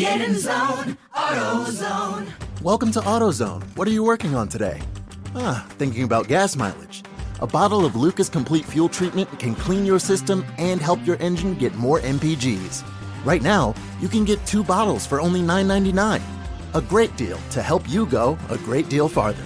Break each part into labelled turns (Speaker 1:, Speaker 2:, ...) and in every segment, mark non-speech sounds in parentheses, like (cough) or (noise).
Speaker 1: Get in zone, AutoZone.
Speaker 2: Welcome to AutoZone. What are you working on today? Ah, thinking about gas mileage. A bottle of Lucas Complete Fuel Treatment can clean your system and help your engine get more MPGs. Right now, you can get two bottles for only $9.99. A great deal to help you go a great deal farther.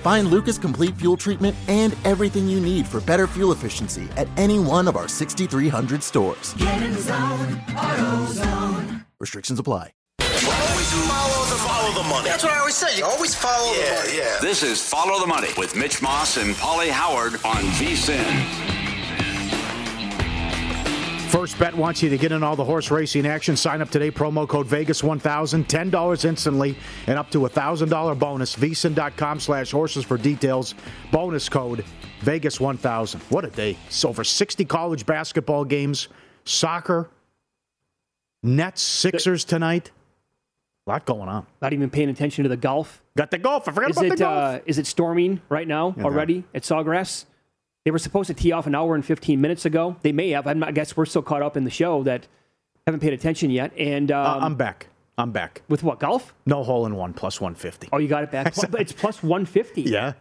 Speaker 2: Find Lucas Complete Fuel Treatment and everything you need for better fuel efficiency at any one of our 6,300 stores.
Speaker 1: Get in zone, AutoZone.
Speaker 2: Restrictions apply.
Speaker 3: Always follow the, follow the money.
Speaker 4: That's what I always say. You always follow
Speaker 3: Yeah,
Speaker 4: the money.
Speaker 3: yeah.
Speaker 5: This is Follow the Money with Mitch Moss and Pauly Howard on VSIN.
Speaker 6: First Bet wants you to get in all the horse racing action. Sign up today. Promo code Vegas1000. $10 instantly and up to a $1,000 bonus. VSIN.com slash horses for details. Bonus code Vegas1000. What a day. So over 60 college basketball games, soccer, Nets, Sixers tonight. A lot going on.
Speaker 7: Not even paying attention to the golf.
Speaker 6: Got the golf. I forgot
Speaker 7: Is
Speaker 6: about
Speaker 7: it
Speaker 6: the golf.
Speaker 7: uh, is it storming right now
Speaker 6: Yeah.
Speaker 7: already at Sawgrass? They were supposed to tee off an hour and 15 minutes ago. They may have. I'm not, I guess we're so caught up in the show that haven't paid attention yet. And um,
Speaker 6: Uh, I'm back. I'm back.
Speaker 7: with what golf?
Speaker 6: No hole in one plus 150.
Speaker 7: Oh, you got it back. (laughs) It's plus 150
Speaker 6: Yeah.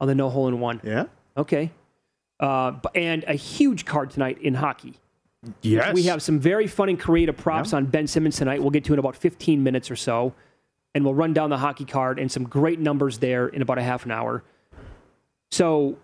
Speaker 7: on the no hole in one.
Speaker 6: Yeah.
Speaker 7: Okay. Uh, and a huge card tonight in hockey.
Speaker 6: Yes.
Speaker 7: We have some very fun and creative props
Speaker 6: Yeah.
Speaker 7: on Ben Simmons tonight. We'll get to in about 15 minutes or so. And we'll run down the hockey card and some great numbers there in about a half an hour. So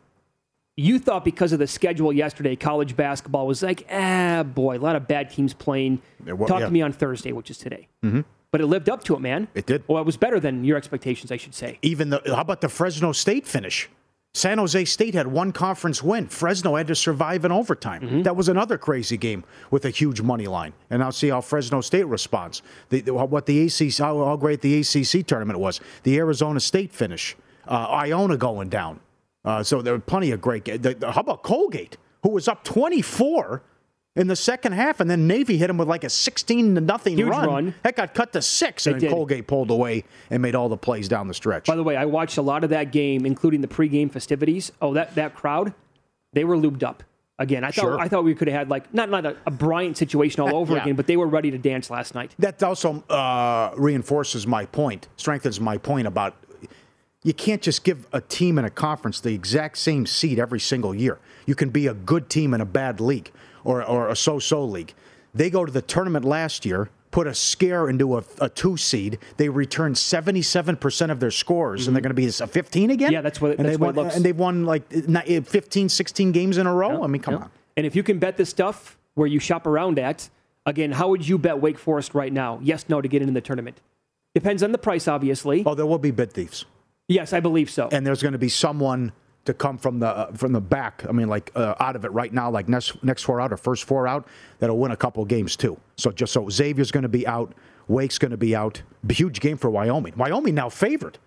Speaker 7: you thought because of the schedule yesterday, college basketball was like, ah, boy, a lot of bad teams playing.
Speaker 6: Well,
Speaker 7: Talk
Speaker 6: yeah.
Speaker 7: to me on Thursday, which is today.
Speaker 6: Mhm.
Speaker 7: But it lived up to it, man.
Speaker 6: It did.
Speaker 7: Well, it was better than your expectations, I should say.
Speaker 6: Even the how about the Fresno State finish? San Jose State had one conference win. Fresno had to survive in overtime.
Speaker 7: Mm-hmm.
Speaker 6: That was another crazy game with a huge money line. And I'll see how Fresno State responds. The, the- what the ACC, how, great the ACC tournament was. The Arizona State finish. Uh, Iona going down. Uh, so there were plenty of great. The, the, how about Colgate, who was up 24 in the second half, and then Navy hit him with like a 16 to nothing
Speaker 7: Huge
Speaker 6: run.
Speaker 7: run.
Speaker 6: That got cut to six,
Speaker 7: It
Speaker 6: and. Colgate pulled away and made all the plays down the stretch.
Speaker 7: By the way, I watched a lot of that game, including the pregame festivities. Oh, that, that crowd, they were lubed up. Again, I thought
Speaker 6: Sure.
Speaker 7: I thought we could have had like not not a, a Bryant situation all (laughs) over
Speaker 6: Yeah.
Speaker 7: again, but they were ready to dance last night.
Speaker 6: that also uh, reinforces my point, strengthens my point about you can't just give a team in a conference the exact same seed every single year. You can be a good team in a bad league or, or a so-so league. They go to the tournament last year, put a scare into a, a two seed. They return 77% of their scores, and they're going to be a 15 again?
Speaker 7: Mm-hmm. Yeah, that's what-
Speaker 6: and
Speaker 7: that's
Speaker 6: they
Speaker 7: what
Speaker 6: won,
Speaker 7: it looks-
Speaker 6: And they've won like not- 15, 16 games in a row? I mean, come
Speaker 7: Yeah.
Speaker 6: on.
Speaker 7: And if you can bet this stuff where you shop around at, again, how would you bet Wake Forest right now? Yes, no to get into the tournament. Depends on the price, obviously.
Speaker 6: Oh, there will be bid thieves.
Speaker 7: Yes, I believe so.
Speaker 6: and there's going to be someone to come from the uh, from the back. I mean, like uh, out of it right now, like next next four out or first four out, that'll win a couple games too. So just so Xavier's going to be out, Wake's going to be out. Huge game for Wyoming. Wyoming now favored.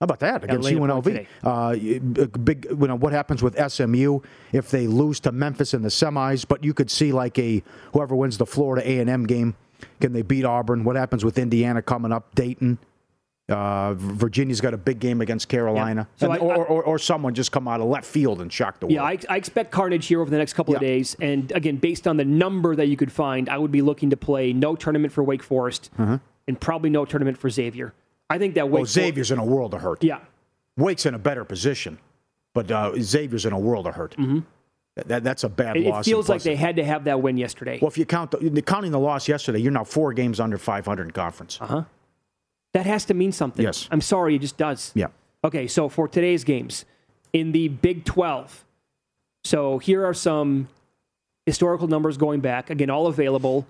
Speaker 6: How about that against
Speaker 7: laid a point
Speaker 6: UNLV? Uh, big, you know, what happens with SMU if they lose to Memphis in the semis? But you could see like a whoever wins the Florida A and M game Can they beat Auburn? What happens with Indiana coming up? Dayton. Uh, Virginia's got a big game against Carolina,
Speaker 7: Yeah. So
Speaker 6: And-
Speaker 7: I-
Speaker 6: or, or, or someone just come out of left field and shock the world.
Speaker 7: Yeah, I, I expect carnage here over the next couple of days. And again, based on the number that you could find, I would be looking to play no tournament for Wake Forest
Speaker 6: Uh-huh.
Speaker 7: and probably no tournament for Xavier. I think that Wake
Speaker 6: Well, Xavier's in a world of hurt.
Speaker 7: Yeah.
Speaker 6: Wake's in a better position, but uh, Xavier's in a world of hurt. Mm-hmm. That, that's a bad
Speaker 7: It,
Speaker 6: loss.
Speaker 7: it feels like they had to have that win yesterday.
Speaker 6: Well, if you count the, counting the loss yesterday, you're now four games under 500 in conference.
Speaker 7: Uh huh. That has to mean something.
Speaker 6: Yes.
Speaker 7: I'm sorry, it just does.
Speaker 6: Yeah.
Speaker 7: Okay, so for today's games in the Big 12, so here are some historical numbers going back. Again, all available.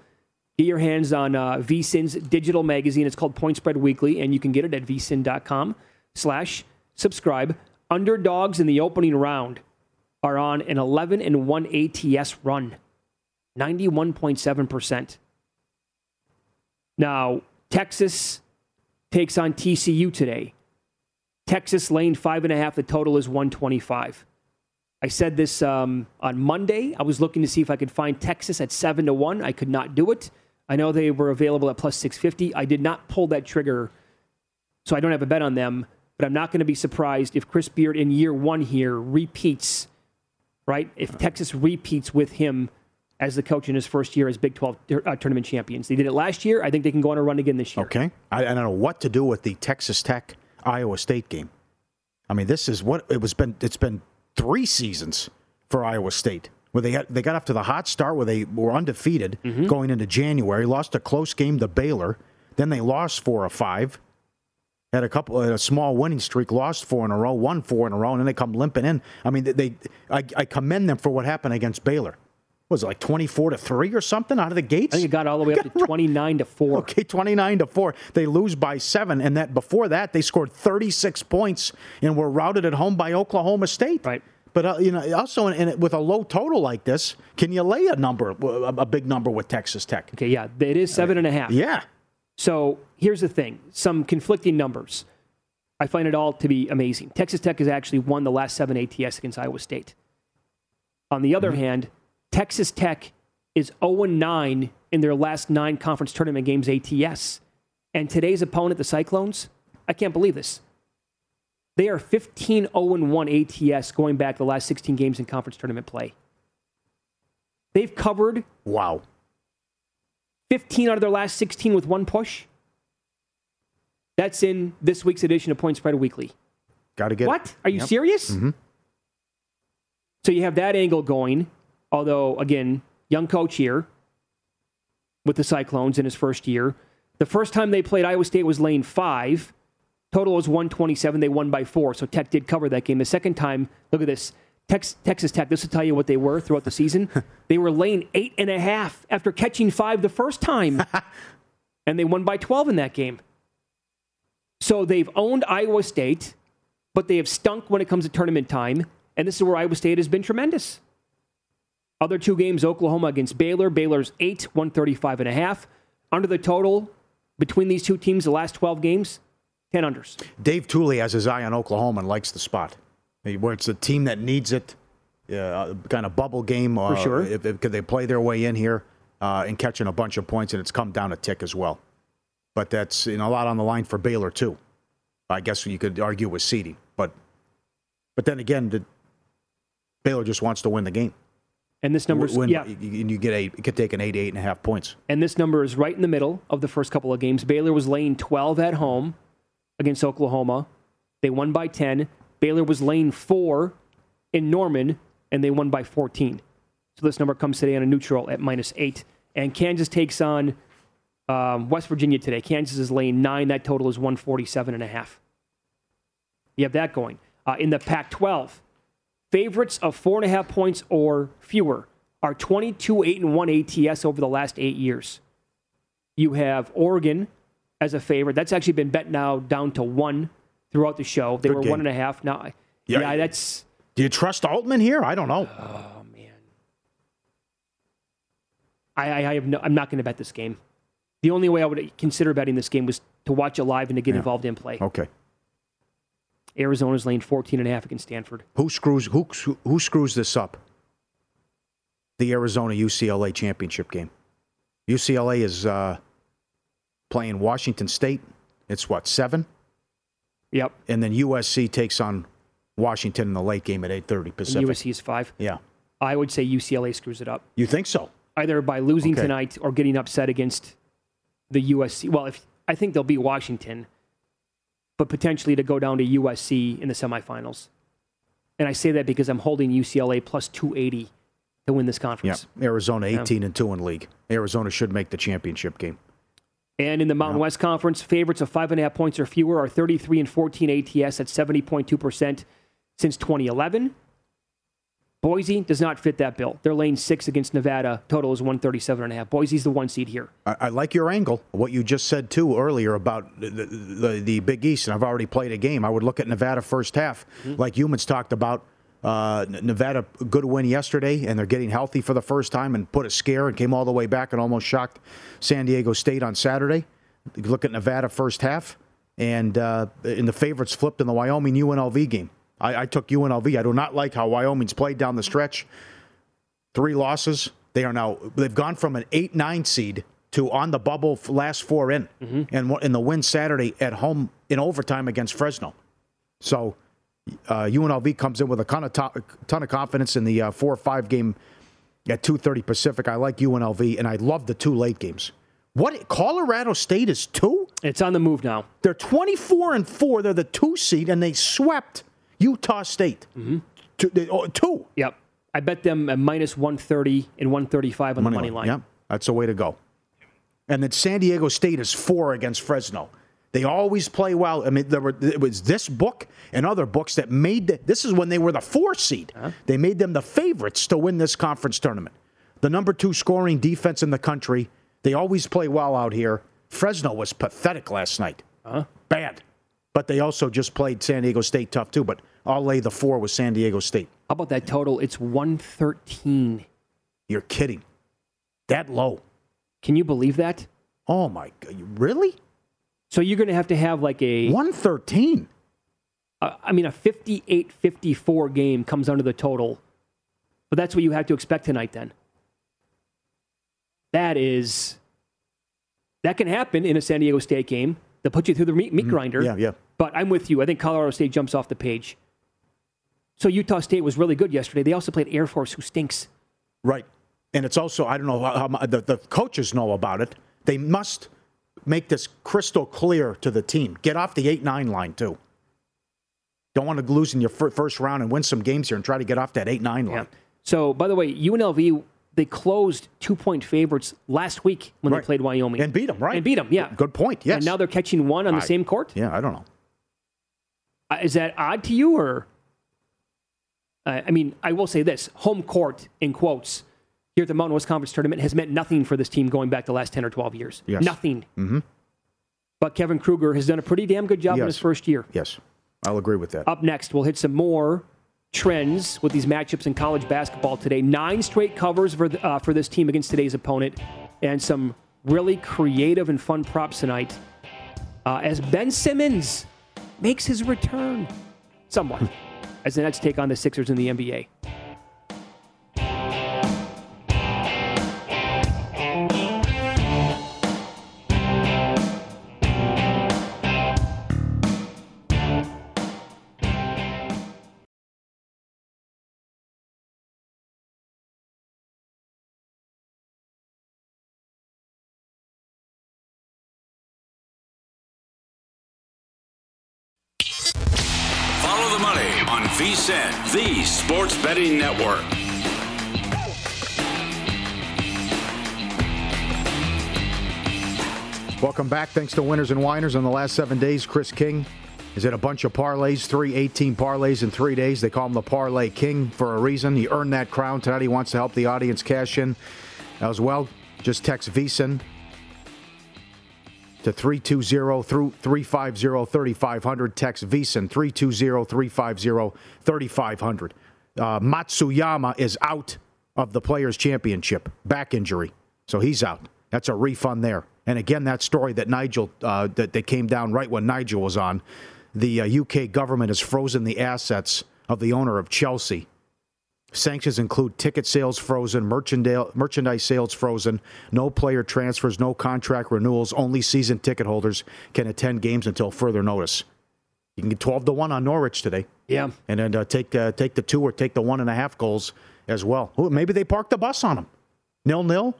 Speaker 7: Get your hands on uh, VSIN's digital magazine. It's called Point Spread Weekly, and you can get it at vsin.com slash subscribe. Underdogs in the opening round are on an 11 and 1 ATS run, 91.7%. Now, Texas takes on TCU today. Texas lane five and a half. The total is 125. I said this um, on Monday. I was looking to see if I could find Texas at seven to one. I could not do it. I know they were available at plus 650. I did not pull that trigger, so I don't have a bet on them. But I'm not going to be surprised if Chris Beard in year one here repeats, right? If Texas repeats with him as the coach in his first year as Big 12 uh, tournament champions. They did it last year. I think they can go on a run again this year.
Speaker 6: Okay. I, I don't know what to do with the Texas Tech Iowa State game. I mean, this is what it was been. It's been three seasons for Iowa State where they had, they got off to the hot start where they were undefeated
Speaker 7: Mm-hmm.
Speaker 6: going into January, lost a close game to Baylor, then they lost four or five. Had a couple, a small winning streak, lost four in a row, won four in a row, and then they come limping in. I mean, they, I, I commend them for what happened against Baylor. Was it like twenty-four to three or something out of the gates?
Speaker 7: I think it got all the way up to (laughs) 29 to 4.
Speaker 6: Okay, 29 to 4. They lose by 7 and that before that they scored 36 points and were routed at home by Oklahoma State.
Speaker 7: Right.
Speaker 6: But uh, you know, also in, in, with a low total like this, can you lay a number, a, a big number with Texas Tech?
Speaker 7: Okay, yeah, it is seven and a half.
Speaker 6: Yeah.
Speaker 7: So here's the thing: some conflicting numbers. I find it all to be amazing. Texas Tech has actually won the last seven ATS against Iowa State. On the other hand, Texas Tech is 0 9 in their last nine conference tournament games ATS. And today's opponent, the Cyclones, I can't believe this. They are 15 0 1 ATS going back the last 16 games in conference tournament play. They've covered
Speaker 6: Wow.
Speaker 7: 15 out of their last 16 with one push. That's in this week's edition of Point Spread Weekly.
Speaker 6: Got to get
Speaker 7: What? Are you
Speaker 6: Yep.
Speaker 7: serious?
Speaker 6: Mhm.
Speaker 7: So you have that angle going. Although, again, young coach here with the Cyclones in his first year. The first time they played Iowa State was lane five. Total was 127. They won by four. So Tech did cover that game. The second time, look at this. Tex, Texas Tech, this will tell you what they were throughout the season. (laughs) they were lane eight and a half after catching five the first time. (laughs) and they won by 12 in that game. So they've owned Iowa State, but they have stunk when it comes to tournament time. And this is where Iowa State has been tremendous. Other two games, Oklahoma against Baylor. Baylor's eight, 135 and a half. Under the total between these two teams, the last 12 games, 10 unders.
Speaker 6: Dave Tuley has his eye on Oklahoma and likes the spot. Where it's a team that needs it, uh, kind of bubble game. Uh,
Speaker 7: For sure.
Speaker 6: If, if, could they play their way in here uh, and catching a bunch of points, and it's come down a tick as well. But that's you know, a lot on the line for Baylor too. I guess you could argue with seeding, but but then again, the, Baylor just wants to win the game.
Speaker 7: And this number's,
Speaker 6: Win-
Speaker 7: yeah.
Speaker 6: and you get eight. Could take an eight, eight and a half points.
Speaker 7: And this number is right in the middle of the first couple of games. Baylor was laying 12 at home against Oklahoma. They won by 10. Baylor was laying 4 in Norman, and they won by 14. So this number comes today on a neutral at minus 8. And Kansas takes on um, West Virginia today. Kansas is laying 9. That total is 147 and a half. You have that going. Uh, in the Pac 12, favorites of four and a half points or fewer are 22 8 and 1 ATS over the last eight years. You have Oregon as a favorite. That's actually been bet now down to one throughout the show. They
Speaker 6: Good
Speaker 7: were
Speaker 6: game.
Speaker 7: one and a half. Now,
Speaker 6: Yeah.
Speaker 7: yeah, that's
Speaker 6: Do you trust Altman here? I don't know.
Speaker 7: oh man. I, I, I have no, I'm not going to bet this game. The only way I would consider betting this game was to watch it live and to get
Speaker 6: Yeah.
Speaker 7: involved in play.
Speaker 6: Okay.
Speaker 7: Arizona's lane 14 and a half against Stanford.
Speaker 6: Who screws who who screws this up? The Arizona UCLA championship game. UCLA is uh, playing Washington State. It's what seven?
Speaker 7: Yep.
Speaker 6: And then USC takes on Washington in the late game at eight thirty
Speaker 7: And
Speaker 6: Pacific.
Speaker 7: USC is five.
Speaker 6: Yeah.
Speaker 7: I would say UCLA screws it up.
Speaker 6: You think so?
Speaker 7: Either by losing
Speaker 6: Okay.
Speaker 7: tonight or getting upset against the USC. Well, if I think they'll beat Washington, but potentially to go down to USC in the semifinals. And I say that because I'm holding UCLA plus 280 to win this
Speaker 6: Yeah.
Speaker 7: conference.
Speaker 6: Arizona
Speaker 7: Yeah.
Speaker 6: eighteen and two in league. Arizona should make the championship game.
Speaker 7: And in the Mountain West Conference, favorites of five and a half points or fewer are 33 and 14 ATS at 70.2% since 2011. Boise does not fit that bill. They're laying six against Nevada. Total is 137 and a half. Boise's the one seed here.
Speaker 6: I, I like your angle. What you just said too earlier about the, the, the, Big East, and I've already played a game. I would look at Nevada first half, like humans talked about. Uh, Nevada good win yesterday, and they're getting healthy for the first time and put a scare and came all the way back and almost shocked San Diego State on Saturday. Look at Nevada first half, and uh, in the favorites flipped in the Wyoming UNLV game. I, I took UNLV. I do not like how Wyoming's played down the stretch three losses. They are now they've gone from an eight nine seed to on the bubble last four in, and in the win Saturday at home in overtime against Fresno. So uh, UNLV comes in with a ton of to- ton of confidence in the uh, four or five game at two thirty Pacific. I like UNLV, and I love the two late games. What Colorado State is two?
Speaker 7: It's on the move now.
Speaker 6: They're twenty four and four. They're the two seed, and they swept Utah State. Mm-hmm. Two, they- oh, two.
Speaker 7: Yep. I bet them at minus 130 and 135 on the money line.
Speaker 6: Yep, that's the way to go. And then San Diego State is four against Fresno. They always play well. I mean, there were it was this book and other books that made the, this is when they were the four seed. Uh-huh. They made them the favorites to win this conference tournament. The number two scoring defense in the country. They always play well out here. Fresno was pathetic last night. Huh? Bad. But they also just played San Diego State tough too. But I'll lay the four with San Diego State.
Speaker 7: How about that total? It's 113.
Speaker 6: You're kidding. That low.
Speaker 7: Can you believe that?
Speaker 6: Oh my god! Really?
Speaker 7: So you're going to have to have like a
Speaker 6: 113.
Speaker 7: Uh, I mean, a 58-54 game comes under the total, but that's what you have to expect tonight. Then that is that can happen in a San Diego State game. They'll put you through the meat, meat grinder.
Speaker 6: Mm-hmm. Yeah, yeah.
Speaker 7: But I'm with you. I think Colorado State jumps off the page. So Utah State was really good yesterday. They also played Air Force, who stinks.
Speaker 6: Right. And it's also, I don't know how, how the, the coaches know about it. They must make this crystal clear to the team. Get off the 8 9 line, too. Don't want to lose in your fir- first round and win some games here and try to get off that 8 9 line.
Speaker 7: So, by the way, UNLV they closed two point favorites last week when
Speaker 6: Right.
Speaker 7: they played Wyoming
Speaker 6: And beat them, right?
Speaker 7: and beat them. Yeah,
Speaker 6: Good point. Yes.
Speaker 7: And now they're catching one on the
Speaker 6: I-
Speaker 7: same court.
Speaker 6: yeah, I don't know.
Speaker 7: Uh, Is that odd to you, or? Uh, I mean, I will say this: home court in quotes here at the Mountain West Conference tournament has meant nothing for this team going back the last ten or twelve years.
Speaker 6: Yes.
Speaker 7: Nothing.
Speaker 6: Mm-hmm.
Speaker 7: But Kevin Kruger has done a pretty damn good job in his first year.
Speaker 6: Yes. I'll agree with that.
Speaker 7: Up next, we'll hit some more trends with these matchups in college basketball today. Nine straight covers for, the, uh, for this team against today's opponent, and some really creative and fun props tonight uh, as Ben Simmons makes his return somewhat (laughs) as the Nets take on the Sixers in the NBA.
Speaker 5: The sports betting network.
Speaker 6: Welcome back. Thanks to Winners and Winers on the last seven days. Chris King is in a bunch of parlays, three 18 parlays in three days. They call him the Parlay King for a reason. He earned that crown tonight. He wants to help the audience cash in as well. Just text VSIN to 320 through 350 3500. Text VSIN 320 350 3500. Uh, Matsuyama is out of the Players' Championship, back injury. So he's out. That's a refund there. And again, that story that Nigel, uh, that, that came down right when Nigel was on, the uh, UK government has frozen the assets of the owner of Chelsea Sanctions include ticket sales frozen, merchandise, merchandise sales frozen, no player transfers, no contract renewals. Only season ticket holders can attend games until further notice. You can get 12 to 1 on Norwich today.
Speaker 7: Yeah.
Speaker 6: And then uh, take, uh, take the two or take the one and a half goals as well. Ooh, maybe they parked the bus on them. Nil nil.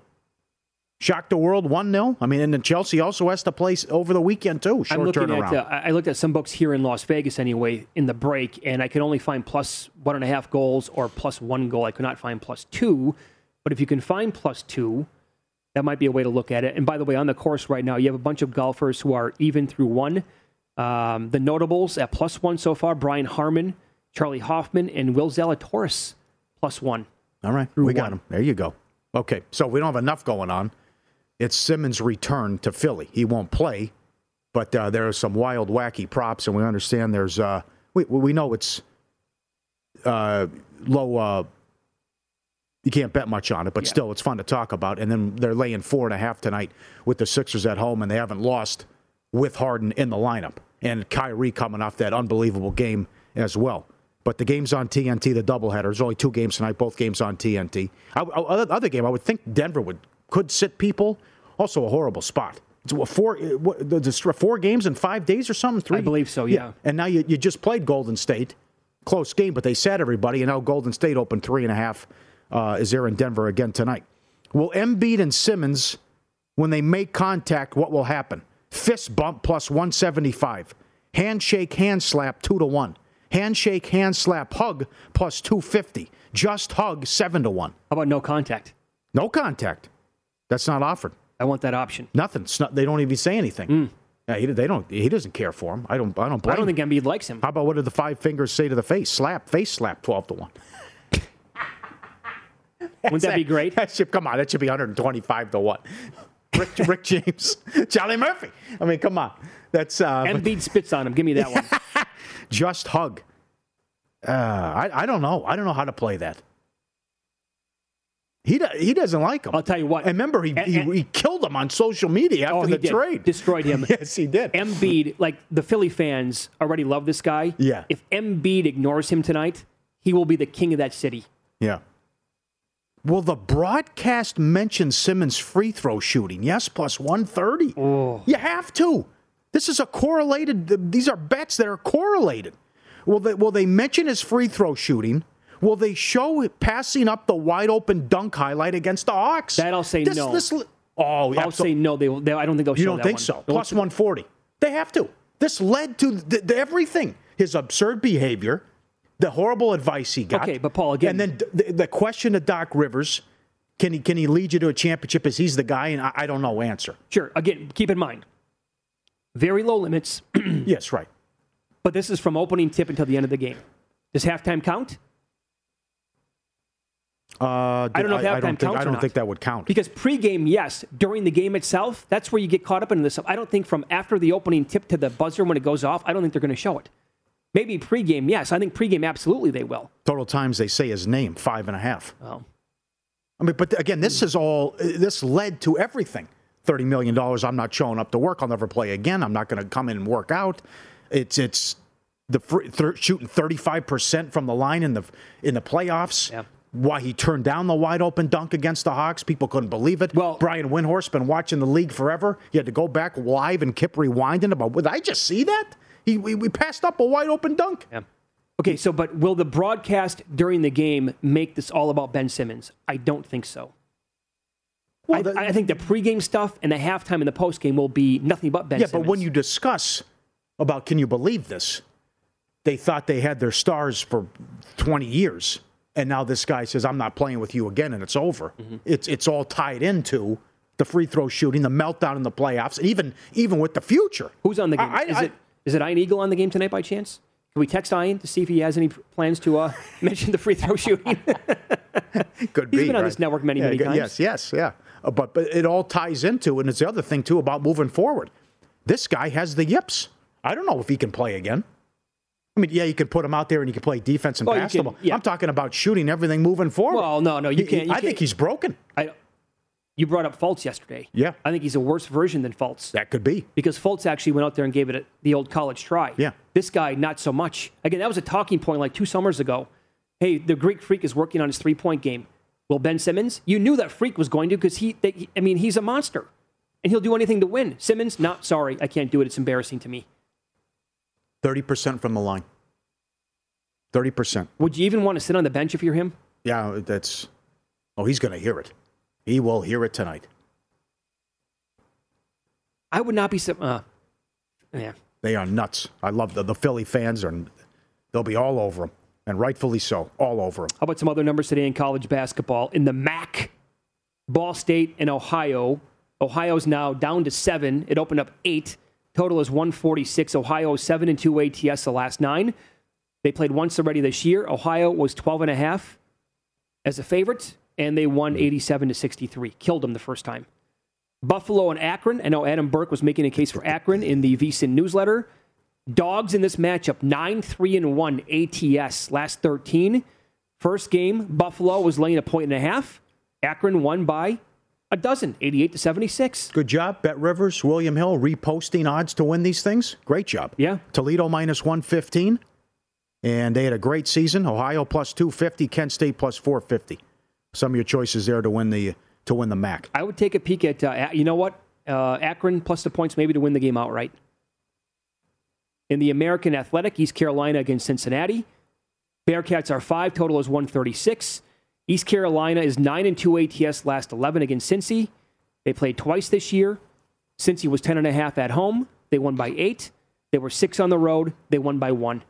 Speaker 6: Shocked the world 1 0. I mean, and then Chelsea also has to play over the weekend, too. Short
Speaker 7: I'm looking
Speaker 6: turnaround.
Speaker 7: at. Uh, I looked at some books here in Las Vegas anyway in the break, and I could only find plus one and a half goals or plus one goal. I could not find plus two. But if you can find plus two, that might be a way to look at it. And by the way, on the course right now, you have a bunch of golfers who are even through one. Um, the notables at plus one so far: Brian Harman, Charley Hoffman, and Will Zalatoris plus one.
Speaker 6: All right, we got him. There you go. Okay, so we don't have enough going on. It's Simmons' return to Philly. He won't play, but uh, there are some wild, wacky props, and we understand there's. Uh, we we know it's uh, low. Uh, you can't bet much on it, but still, it's fun to talk about. And then they're laying four and a half tonight with the Sixers at home, and they haven't lost with Harden in the lineup, and Kyrie coming off that unbelievable game as well. But the game's on TNT, the doubleheader. There's only two games tonight, both games on TNT. I, I, other game, I would think Denver would could sit people. Also, a horrible spot. Four what, the, the, four games in five days or something. Three,
Speaker 7: I believe so. Yeah.
Speaker 6: And now you, you just played Golden State, close game, but they sat everybody, and now Golden State opened three and a half. Uh, is there in Denver again tonight? Will Embiid and Simmons, when they make contact, what will happen? Fist bump plus 175. Handshake, hand slap, two to one. Handshake, hand slap, hug plus 250. Just hug, seven to one.
Speaker 7: How about no contact?
Speaker 6: No contact. That's not offered.
Speaker 7: I want that option.
Speaker 6: Nothing. Not, they don't even say anything.
Speaker 7: Mm.
Speaker 6: Yeah, he, they don't. He doesn't care for him. I don't. I don't. Blame
Speaker 7: I don't think Embiid likes him.
Speaker 6: How about what did the five fingers say to the face? Slap, face slap, twelve to one. (laughs)
Speaker 7: Wouldn't that be great?
Speaker 6: That should, come on, that should be 125 to one. Rick, (laughs) Rick James, Charlie Murphy. I mean, come on. That's uh,
Speaker 7: Embiid spits on him. Give me that one. (laughs)
Speaker 6: Just hug. Uh, I, I don't know. I don't know how to play that. He, do, he doesn't like him.
Speaker 7: I'll tell you what.
Speaker 6: And remember, he,
Speaker 7: And-
Speaker 6: he,
Speaker 7: and-
Speaker 6: he killed him on social media after
Speaker 7: oh, he
Speaker 6: the
Speaker 7: did.
Speaker 6: trade.
Speaker 7: Destroyed him. (laughs)
Speaker 6: yes, he did.
Speaker 7: Embiid, like the Philly fans already love this guy.
Speaker 6: Yeah.
Speaker 7: If Embiid ignores him tonight, he will be the king of that city.
Speaker 6: Yeah. Will the broadcast mention Simmons' free throw shooting? Yes, plus 130.
Speaker 7: Oh.
Speaker 6: You have to. This is a correlated, these are bets that are correlated. Will they, will they mention his free throw shooting? Will they show passing up the wide open dunk highlight against the Hawks?
Speaker 7: That I'll say
Speaker 6: This-
Speaker 7: no.
Speaker 6: this- oh,
Speaker 7: I'll
Speaker 6: absol-
Speaker 7: say no. They, will- they I don't think they'll show
Speaker 6: you don't
Speaker 7: that
Speaker 6: think
Speaker 7: one.
Speaker 6: so? Plus 140. They have to. This led to th- th- everything. His absurd behavior, the horrible advice he got.
Speaker 7: Okay, but Paul, again-
Speaker 6: And then the, the question to Doc Rivers can he, can he lead you to a championship as he's the guy? And I, I don't know answer.
Speaker 7: Sure. Again, keep in mind, very low limits, (clears throat)
Speaker 6: yes, right.
Speaker 7: but this is from opening tip until the end of the game. Does halftime count?
Speaker 6: Uh,
Speaker 7: I don't know if
Speaker 6: I,
Speaker 7: halftime
Speaker 6: don't think,
Speaker 7: counts
Speaker 6: I don't think that would count.
Speaker 7: Because pregame, yes. During the game itself, that's where you get caught up in this. I don't think from after the opening tip to the buzzer when it goes off, I don't think they're going to show it. Maybe pregame, yes. I think pregame, absolutely they will.
Speaker 6: Total times they say his name, five and a half.
Speaker 7: Oh.
Speaker 6: I mean, but again, this is all, this led to everything. $30 million, I'm not showing up to work. I'll never play again. I'm not going to come in and work out. It's, it's the fr- thir- shooting 35% from the line in the, in the playoffs.
Speaker 7: Yeah.
Speaker 6: Why he turned down the wide open dunk against the Hawks. People couldn't believe it.
Speaker 7: Well-
Speaker 6: Brian Windhorst been watching the league forever. He had to go back live and kept rewinding about, Would I just see that? He, we, we passed up a wide open dunk.
Speaker 7: Yeah. Okay, so but will the broadcast during the game make this all about Ben Simmons? I don't think so. I,
Speaker 6: the-
Speaker 7: I think the pregame stuff and the halftime and the postgame will be nothing but Ben
Speaker 6: yeah,
Speaker 7: Simmons.
Speaker 6: but when you discuss about can you believe this, they thought they had their stars for 20 years, and now this guy says I'm not playing with you again, and it's over.
Speaker 7: Mm-hmm.
Speaker 6: It's it's all tied into the free throw shooting, the meltdown in the playoffs, and even even with the future.
Speaker 7: Who's on the game?
Speaker 6: I-
Speaker 7: is
Speaker 6: I-
Speaker 7: it is it Ian Eagle on the game tonight by chance? Can we text Ian to see if he has any plans to uh, (laughs) mention the free throw shooting? (laughs)
Speaker 6: Could
Speaker 7: He's
Speaker 6: be.
Speaker 7: been on
Speaker 6: right?
Speaker 7: this network many,
Speaker 6: Yeah,
Speaker 7: many times.
Speaker 6: Yes, yes, yeah. Uh, But but it all ties into, and it's the other thing too about moving forward. This guy has the yips. I don't know if he can play again. I mean, yeah, you can put him out there and you can play defense and
Speaker 7: Oh, you can-
Speaker 6: basketball.
Speaker 7: yeah.
Speaker 6: I'm talking about shooting everything moving forward.
Speaker 7: Well, no, no, you
Speaker 6: He-
Speaker 7: can't- you
Speaker 6: I think
Speaker 7: can't-
Speaker 6: he's broken.
Speaker 7: I, you brought up Fultz yesterday.
Speaker 6: Yeah.
Speaker 7: I think he's a worse version than Fultz.
Speaker 6: That could be.
Speaker 7: because Fultz actually went out there and gave it a, the old college try.
Speaker 6: Yeah.
Speaker 7: This guy, not so much. Again, that was a talking point like two summers ago hey, the Greek Freak is working on his three point game. Well, Ben Simmons, you knew that Freak was going to because he, they, I mean, he's a monster and he'll do anything to win. Simmons, not sorry, I can't do it. It's embarrassing to me.
Speaker 6: 30% from the line. 30%.
Speaker 7: Would you even want to sit on the bench if you're him?
Speaker 6: Yeah, that's. Oh, he's going to hear it. He will hear it tonight.
Speaker 7: I would not be. Uh, yeah.
Speaker 6: They are nuts. I love the, the Philly fans, are, they'll be all over them, and rightfully so, all over them.
Speaker 7: How about some other numbers today in college basketball? In the MAC, Ball State and Ohio. Ohio's now down to seven. It opened up eight. Total is 146. Ohio 7 and 2 ATS the last nine. They played once already this year. Ohio was 12 and a half as a favorite, and they won 87 to 63. Killed them the first time. Buffalo and Akron. I know Adam Burke was making a case for Akron in the VSIN newsletter. Dogs in this matchup 9 3 and 1 ATS last 13. First game, Buffalo was laying a point and a half. Akron won by a dozen, 88 to 76.
Speaker 6: Good job, Bet Rivers, William Hill, reposting odds to win these things. Great job.
Speaker 7: Yeah.
Speaker 6: Toledo minus 115. And they had a great season. Ohio plus 250, Kent State plus 450. Some of your choices there to win the to win the MAC.
Speaker 7: I would take a peek at, uh, you know what? Uh, Akron plus the points maybe to win the game outright. In the American Athletic, East Carolina against Cincinnati. Bearcats are five, total is 136. East Carolina is 9 and 2 ATS last 11 against Cincy. They played twice this year. Cincy was 10 and a half at home. They won by 8. They were 6 on the road. They won by 1.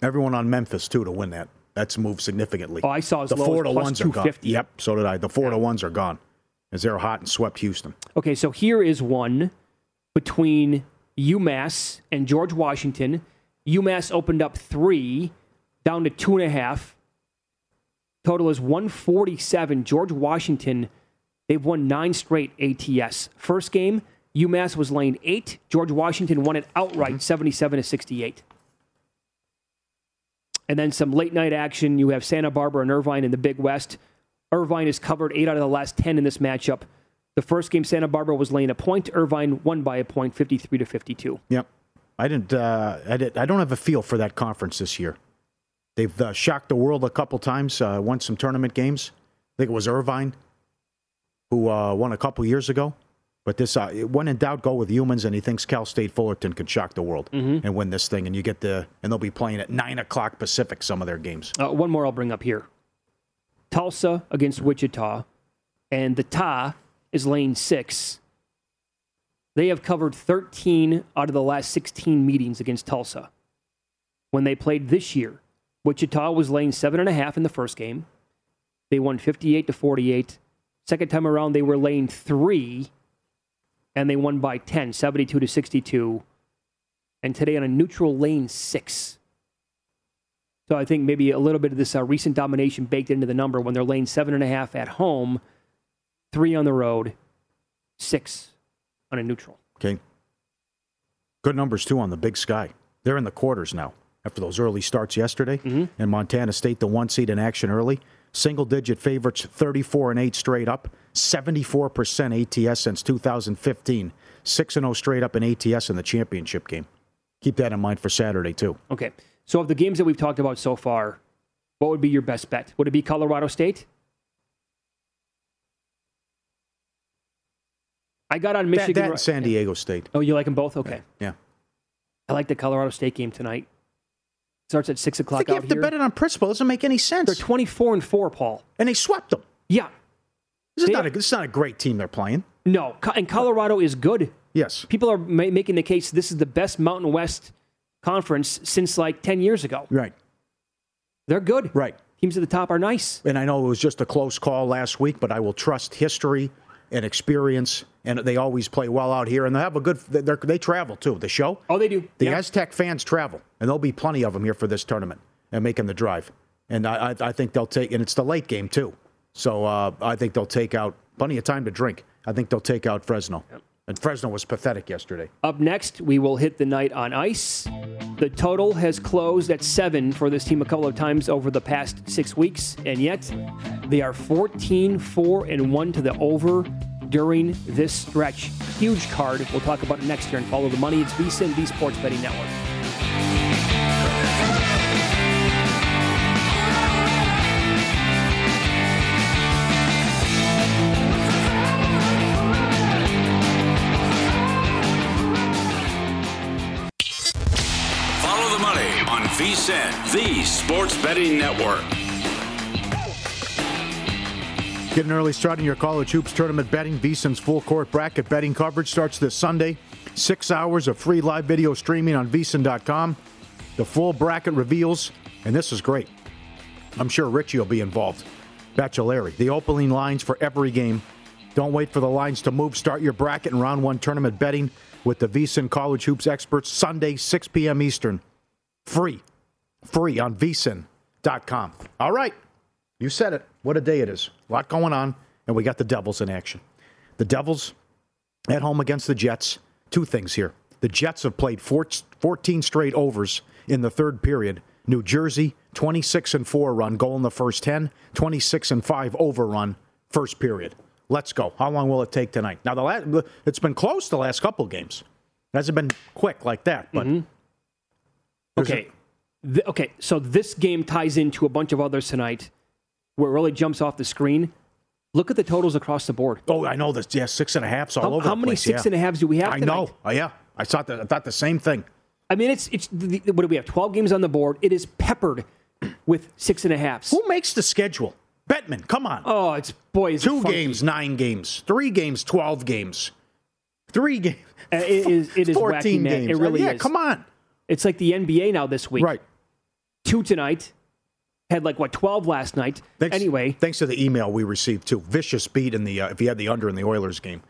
Speaker 6: Everyone on Memphis too to win that. That's moved significantly.
Speaker 7: Oh, I saw as
Speaker 6: the
Speaker 7: low
Speaker 6: four to ones are gone. Yep, so did I. The four to ones are gone as they're hot and swept Houston.
Speaker 7: Okay, so here is one between UMass and George Washington. UMass opened up three, down to two and a half. Total is 147. George Washington, they've won nine straight ATS. First game, UMass was laying eight. George Washington won it outright, 77 to 68. And then some late night action. You have Santa Barbara and Irvine in the Big West. Irvine has covered eight out of the last 10 in this matchup. The first game, Santa Barbara was laying a point. Irvine won by a point, 53 to 52.
Speaker 6: Yep. I didn't. Uh, I did. I don't have a feel for that conference this year. They've uh, shocked the world a couple times. Uh, won some tournament games. I think it was Irvine who uh, won a couple years ago. But this, uh, when in doubt, go with humans, and he thinks Cal State Fullerton could shock the world
Speaker 7: Mm-hmm.
Speaker 6: and win this thing. And you get the, and they'll be playing at nine o'clock Pacific. Some of their games.
Speaker 7: Uh, one more I'll bring up here Tulsa against Wichita, and the Ta is lane six. They have covered 13 out of the last 16 meetings against Tulsa. When they played this year, Wichita was laying seven and a half in the first game. They won 58 to 48. Second time around, they were laying three, and they won by 10, 72 to 62. And today on a neutral lane six. So I think maybe a little bit of this uh, recent domination baked into the number when they're laying seven and a half at home, three on the road, six on a neutral.
Speaker 6: Okay. Good numbers too on the Big Sky. They're in the quarters now after those early starts yesterday. Mm-hmm. And Montana State, the one seed in action early. Single digit favorites, 34 and 8 straight up, 74% ATS since 2015, 6 and 0 straight up in ATS in the championship game. Keep that in mind for Saturday too.
Speaker 7: Okay. So of the games that we've talked about so far, what would be your best bet? Would it be Colorado State? I got on Michigan.
Speaker 6: that and San Diego State.
Speaker 7: Oh, you like them both? Okay.
Speaker 6: Yeah.
Speaker 7: I like the Colorado State game tonight. Starts at six o'clock.
Speaker 6: I think you have to
Speaker 7: here.
Speaker 6: bet it on principle. It doesn't make any sense.
Speaker 7: They're twenty-four and four, Paul.
Speaker 6: and they swept them.
Speaker 7: Yeah.
Speaker 6: This is,
Speaker 7: They
Speaker 6: not a, this is not a great team they're playing.
Speaker 7: No, and Colorado is good.
Speaker 6: Yes.
Speaker 7: People are ma- making the case this is the best Mountain West conference since like ten years ago.
Speaker 6: Right.
Speaker 7: They're good.
Speaker 6: Right.
Speaker 7: Teams at the top are nice.
Speaker 6: And I know it was just a close call last week, but I will trust history and experience, and they always play well out here. And they have a good. They're, they travel too. The show.
Speaker 7: Oh, they do.
Speaker 6: The
Speaker 7: Yeah.
Speaker 6: Aztec fans travel, and there'll be plenty of them here for this tournament and making the drive. And I, I, think they'll take, and it's the late game too. So uh, I think they'll take out plenty of time to drink. I think they'll take out Fresno. And Fresno was pathetic yesterday.
Speaker 7: Up next, we will hit the night on ice. The total has closed at seven for this team a couple of times over the past six weeks, and yet they are 14 4 and 1 to the over during this stretch. Huge card. We'll talk about it next year and follow the money. It's VSIN, the Sports Betting Network.
Speaker 5: Follow the money on VSIN, the Sports Betting Network.
Speaker 6: Get an early start in your college hoops tournament betting. VSIN's full court bracket betting coverage starts this Sunday. Six hours of free live video streaming on VSIN.com. The full bracket reveals, and this is great. I'm sure Richie will be involved. Baccellieri, the opening lines for every game. Don't wait for the lines to move. Start your bracket and round one tournament betting with the VSIN College Hoops experts Sunday, 6 p.m. Eastern. Free. Free on VSIN.com. All right. You said it. What a day it is. A lot going on, and we got the Devils in action. The Devils at home against the Jets. Two things here. The Jets have played 14 straight overs in the third period. New Jersey, 26 and 4 run, goal in the first 10, 26 and 5 overrun, first period. Let's go. How long will it take tonight? Now, the last, it's been close the last couple games. It hasn't been quick like that, but.
Speaker 7: Mm-hmm. Okay. The, okay, so this game ties into a bunch of others tonight where it really jumps off the screen. Look at the totals across the board.
Speaker 6: Oh, I know this. Yeah, six and a halfs all
Speaker 7: how,
Speaker 6: over.
Speaker 7: How many
Speaker 6: place,
Speaker 7: six
Speaker 6: yeah.
Speaker 7: and a halves do we have?
Speaker 6: I
Speaker 7: tonight?
Speaker 6: know. Oh, yeah, I thought that. I thought the same thing.
Speaker 7: I mean, it's it's the, what do we have? Twelve games on the board. It is peppered with six and a halves.
Speaker 6: Who makes the schedule? Bettman, come on.
Speaker 7: Oh, it's boy.
Speaker 6: Two
Speaker 7: it
Speaker 6: games, nine games. Three games, twelve games. Three games.
Speaker 7: Uh, it is. It is
Speaker 6: 14
Speaker 7: wacky, man.
Speaker 6: games.
Speaker 7: It really
Speaker 6: yeah,
Speaker 7: is.
Speaker 6: come on.
Speaker 7: It's like the NBA now this week.
Speaker 6: Right.
Speaker 7: Two tonight. Had like what twelve last night.
Speaker 6: Thanks,
Speaker 7: anyway,
Speaker 6: thanks to the email we received too. Vicious beat in the uh, if he had the under in the Oilers game.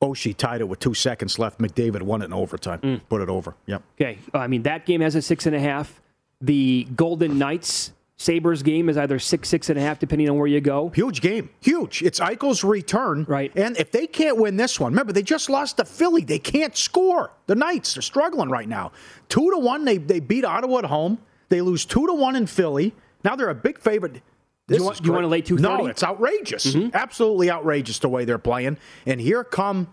Speaker 6: Oshie tied it with two seconds left. McDavid won it in overtime.
Speaker 7: Mm.
Speaker 6: Put it over. Yep.
Speaker 7: Okay. I mean, that game has a six and a half. The Golden Knights Sabres game is either six, six and a half, depending on where you go.
Speaker 6: Huge game. Huge. It's Eichel's return.
Speaker 7: Right.
Speaker 6: And if they can't win this one, remember, they just lost to Philly. They can't score. The Knights are struggling right now. Two to one, they, they beat Ottawa at home. They lose two to one in Philly. Now they're a big favorite. This
Speaker 7: you want, you want to lay 230?
Speaker 6: No, it's outrageous.
Speaker 7: Mm-hmm.
Speaker 6: Absolutely outrageous the way they're playing. And here come